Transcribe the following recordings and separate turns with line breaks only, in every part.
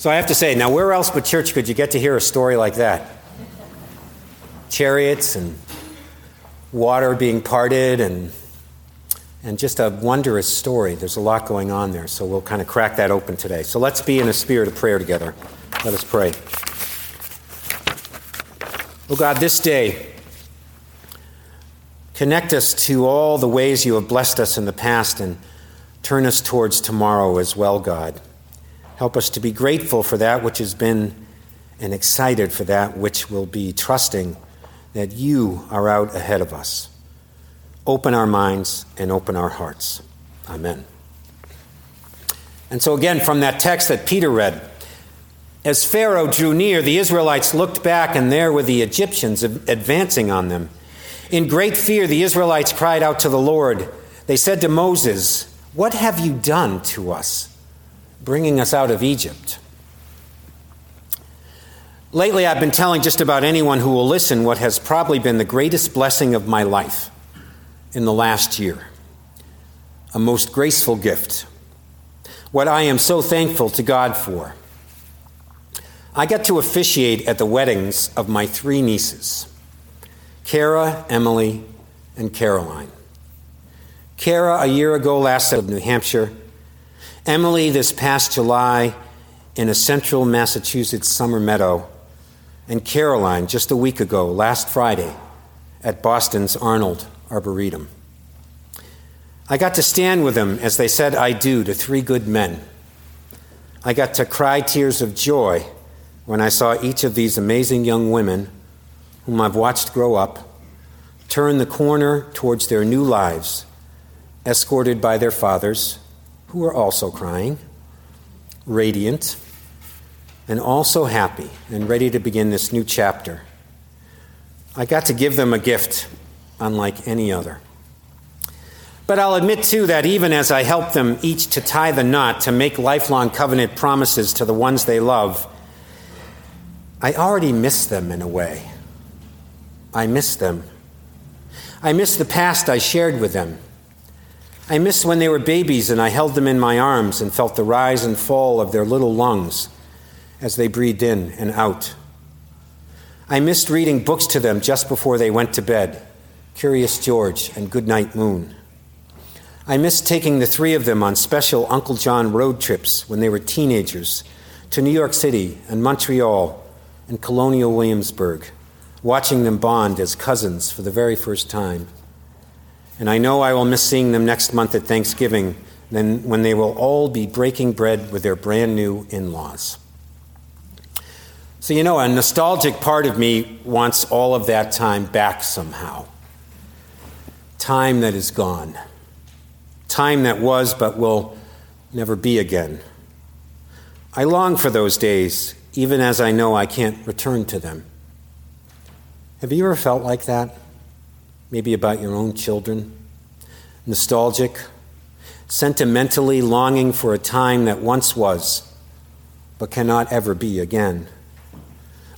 So I have to say, now where else but church could you get to hear a story like that? Chariots and water being parted and and just a wondrous story. There's a lot going on there, so we'll kind of crack that open today. So let's be in a spirit of prayer together. Let us pray. Oh God, this day, connect us to all the ways you have blessed us in the past and turn us towards tomorrow as well, God. Help us to be grateful for that which has been and excited for that which will be, trusting that you are out ahead of us. Open our minds and open our hearts. Amen. And so, again, from that text that Peter read, as Pharaoh drew near, the Israelites looked back, and there were the Egyptians advancing on them. In great fear, the Israelites cried out to the Lord. They said to Moses, What have you done to us, bringing us out of Egypt? Lately, I've been telling just about anyone who will listen what has probably been the greatest blessing of my life in the last year. A most graceful gift. What I am so thankful to God for. I got to officiate at the weddings of my three nieces Kara, Emily, and Caroline. Kara, a year ago, last of New Hampshire. Emily, this past July, in a central Massachusetts summer meadow and Caroline just a week ago, last Friday, at Boston's Arnold Arboretum. I got to stand with them as they said I do to three good men. I got to cry tears of joy when I saw each of these amazing young women, whom I've watched grow up, turn the corner towards their new lives, escorted by their fathers, who were also crying, radiant, and also happy and ready to begin this new chapter. I got to give them a gift unlike any other. But I'll admit, too, that even as I help them each to tie the knot to make lifelong covenant promises to the ones they love, I already miss them in a way. I miss them. I miss the past I shared with them. I miss when they were babies and I held them in my arms and felt the rise and fall of their little lungs as they breathed in and out. I missed reading books to them just before they went to bed Curious George and Goodnight Moon. I missed taking the three of them on special Uncle John road trips when they were teenagers to New York City and Montreal and Colonial Williamsburg, watching them bond as cousins for the very first time. And I know I will miss seeing them next month at Thanksgiving, then when they will all be breaking bread with their brand new in laws. So, you know, a nostalgic part of me wants all of that time back somehow. Time that is gone. Time that was but will never be again. I long for those days, even as I know I can't return to them. Have you ever felt like that? Maybe about your own children? Nostalgic, sentimentally longing for a time that once was, but cannot ever be again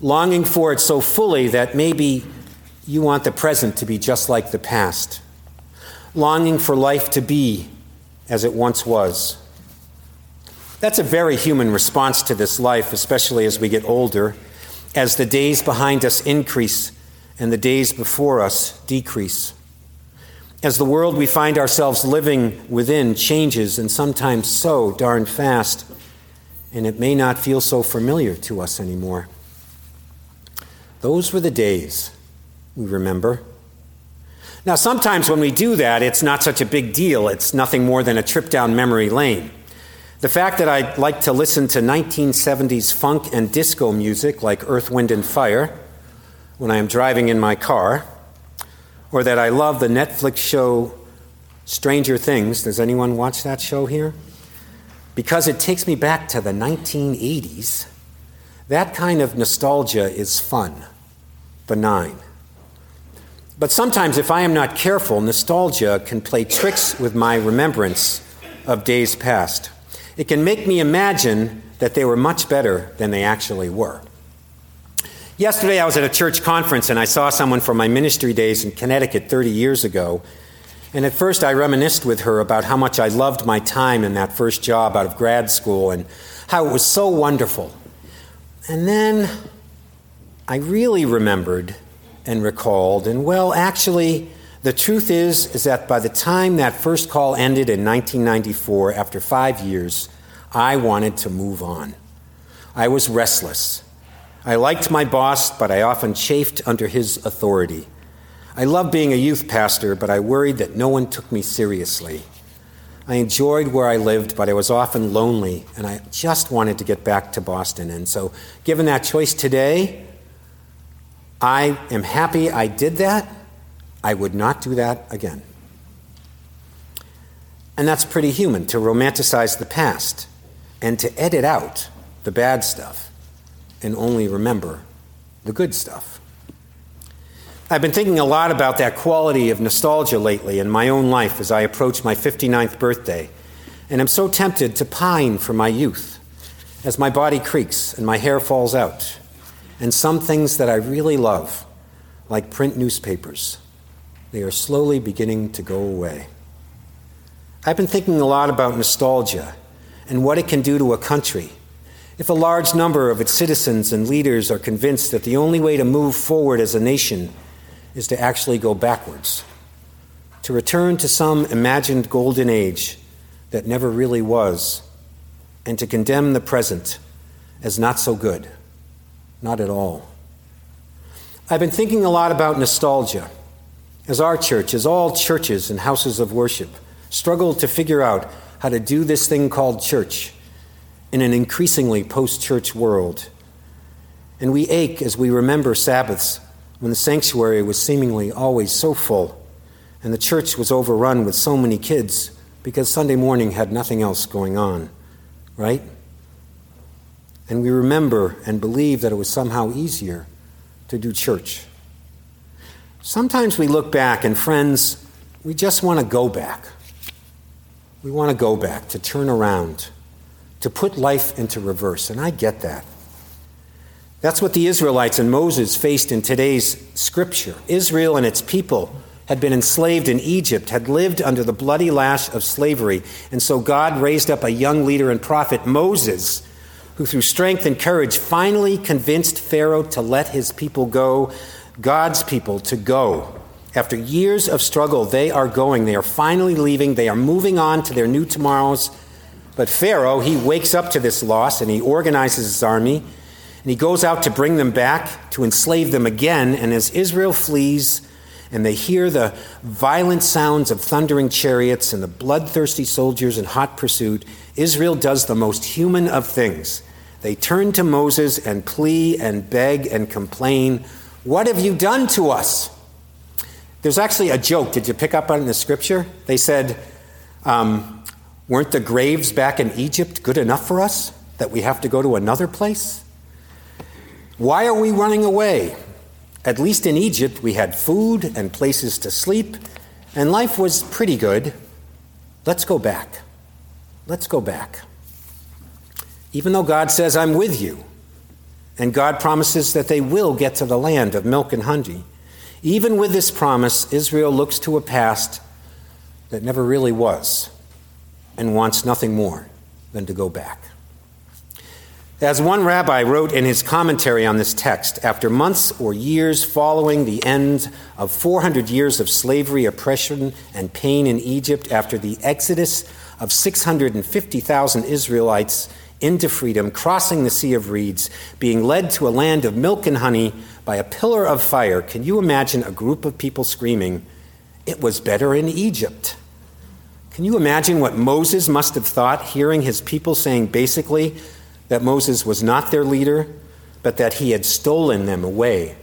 longing for it so fully that maybe you want the present to be just like the past, longing for life to be as it once was. That's a very human response to this life, especially as we get older, as the days behind us increase and the days before us decrease. As the world we find ourselves living within changes, and sometimes so darn fast, and it may not feel so familiar to us anymore. Those were the days we remember. Now, sometimes when we do that, it's not such a big deal. It's nothing more than a trip down memory lane. The fact that I like to listen to 1970s funk and disco music like Earth, Wind, and Fire when I am driving in my car, or that I love the Netflix show Stranger Things. Does anyone watch that show here? Because it takes me back to the 1980s. That kind of nostalgia is fun benign. But sometimes, if I am not careful, nostalgia can play tricks with my remembrance of days past. It can make me imagine that they were much better than they actually were. Yesterday, I was at a church conference and I saw someone from my ministry days in Connecticut 30 years ago. And at first, I reminisced with her about how much I loved my time in that first job out of grad school and how it was so wonderful. And then I really remembered and recalled, and well, actually, the truth is, is that by the time that first call ended in 1994, after five years, I wanted to move on. I was restless. I liked my boss, but I often chafed under his authority. I loved being a youth pastor, but I worried that no one took me seriously. I enjoyed where I lived, but I was often lonely, and I just wanted to get back to Boston. And so, given that choice today, I am happy I did that I would not do that again. And that's pretty human to romanticize the past and to edit out the bad stuff and only remember the good stuff. I've been thinking a lot about that quality of nostalgia lately in my own life as I approach my 59th birthday, and I'm so tempted to pine for my youth as my body creaks and my hair falls out, and some things that I really love, like print newspapers they are slowly beginning to go away. I've been thinking a lot about nostalgia and what it can do to a country. If a large number of its citizens and leaders are convinced that the only way to move forward as a nation is to actually go backwards, to return to some imagined golden age that never really was, and to condemn the present as not so good, not at all. I've been thinking a lot about nostalgia as our church, as all churches and houses of worship, struggle to figure out how to do this thing called church in an increasingly post church world. And we ache as we remember Sabbaths when the sanctuary was seemingly always so full and the church was overrun with so many kids because Sunday morning had nothing else going on, right? And we remember and believe that it was somehow easier to do church. Sometimes we look back, and friends, we just want to go back. We want to go back, to turn around, to put life into reverse, and I get that. That's what the Israelites and Moses faced in today's scripture. Israel and its people had been enslaved in Egypt, had lived under the bloody lash of slavery, and so God raised up a young leader and prophet, Moses, who through strength and courage finally convinced Pharaoh to let his people go God's people to go. After years of struggle, they are going. They are finally leaving. They are moving on to their new tomorrows. But Pharaoh, he wakes up to this loss and he organizes his army and he goes out to bring them back, to enslave them again. And as Israel flees and they hear the violent sounds of thundering chariots and the bloodthirsty soldiers in hot pursuit, Israel does the most human of things. They turn to Moses and plea and beg and complain what have you done to us? There's actually a joke. Did you pick up on in the scripture? They said, um, Weren't the graves back in Egypt good enough for us that we have to go to another place? Why are we running away? At least in Egypt, we had food and places to sleep, and life was pretty good. Let's go back. Let's go back. Even though God says, I'm with you, and God promises that they will get to the land of milk and honey. Even with this promise, Israel looks to a past that never really was and wants nothing more than to go back. As one rabbi wrote in his commentary on this text, after months or years following the end of 400 years of slavery, oppression, and pain in Egypt, after the exodus of 650,000 Israelites into freedom, crossing the Sea of Reeds, being led to a land of milk and honey by a pillar of fire. Can you imagine a group of people screaming, It was better in Egypt? Can you imagine what Moses must have thought hearing his people saying basically that Moses was not their leader, but that he had stolen them away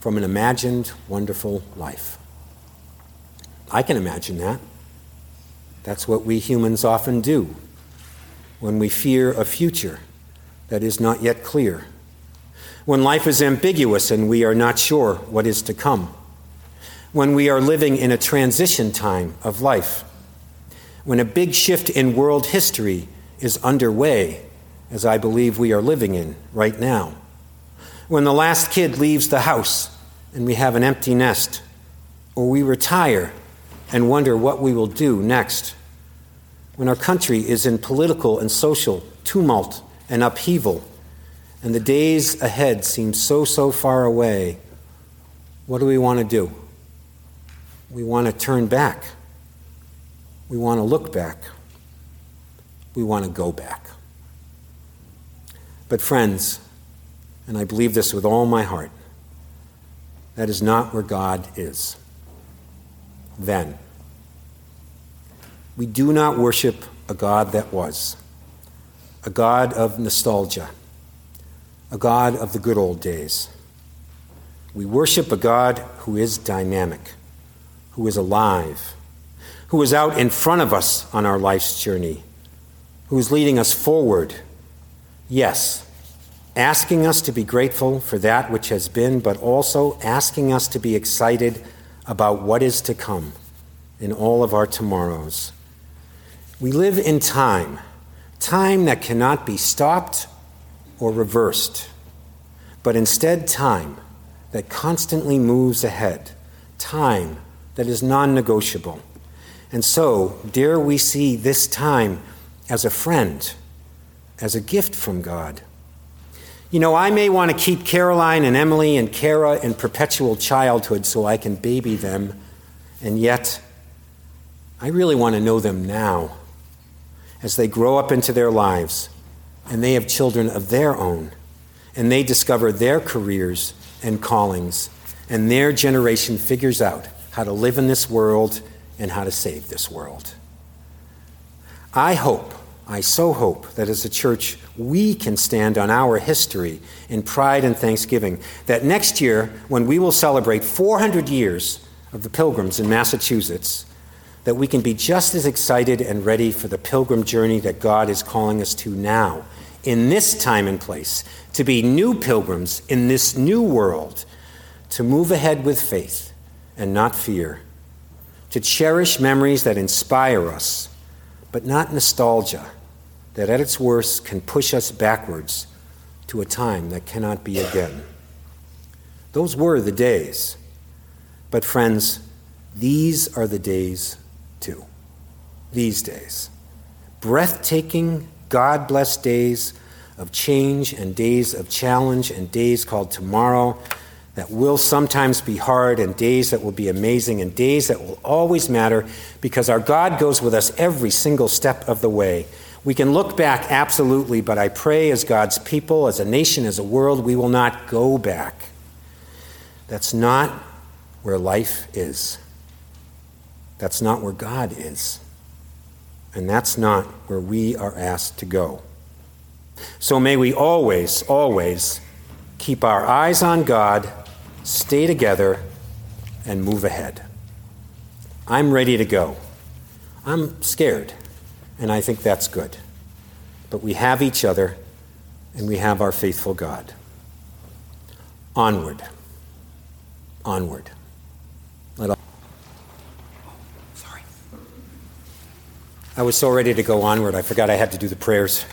from an imagined wonderful life? I can imagine that. That's what we humans often do when we fear a future that is not yet clear, when life is ambiguous and we are not sure what is to come, when we are living in a transition time of life, when a big shift in world history is underway, as I believe we are living in right now, when the last kid leaves the house and we have an empty nest, or we retire and wonder what we will do next when our country is in political and social tumult and upheaval, and the days ahead seem so, so far away, what do we want to do? We want to turn back. We want to look back. We want to go back. But, friends, and I believe this with all my heart, that is not where God is. Then. We do not worship a God that was, a God of nostalgia, a God of the good old days. We worship a God who is dynamic, who is alive, who is out in front of us on our life's journey, who is leading us forward. Yes, asking us to be grateful for that which has been, but also asking us to be excited about what is to come in all of our tomorrows. We live in time, time that cannot be stopped or reversed, but instead time that constantly moves ahead, time that is non negotiable. And so, dare we see this time as a friend, as a gift from God. You know, I may want to keep Caroline and Emily and Kara in perpetual childhood so I can baby them, and yet I really want to know them now as they grow up into their lives and they have children of their own and they discover their careers and callings and their generation figures out how to live in this world and how to save this world. I hope, I so hope, that as a church we can stand on our history in pride and thanksgiving. That next year, when we will celebrate 400 years of the Pilgrims in Massachusetts, that we can be just as excited and ready for the pilgrim journey that God is calling us to now, in this time and place, to be new pilgrims in this new world, to move ahead with faith and not fear, to cherish memories that inspire us, but not nostalgia, that at its worst can push us backwards to a time that cannot be again. Those were the days. But, friends, these are the days too. these days. Breathtaking, God blessed days of change and days of challenge and days called tomorrow that will sometimes be hard and days that will be amazing and days that will always matter because our God goes with us every single step of the way. We can look back absolutely, but I pray as God's people, as a nation, as a world, we will not go back. That's not where life is. That's not where God is. And that's not where we are asked to go. So may we always, always keep our eyes on God, stay together, and move ahead. I'm ready to go. I'm scared, and I think that's good. But we have each other, and we have our faithful God. Onward. Onward. Sorry, I was so ready to go onward, I forgot I had to do the prayers.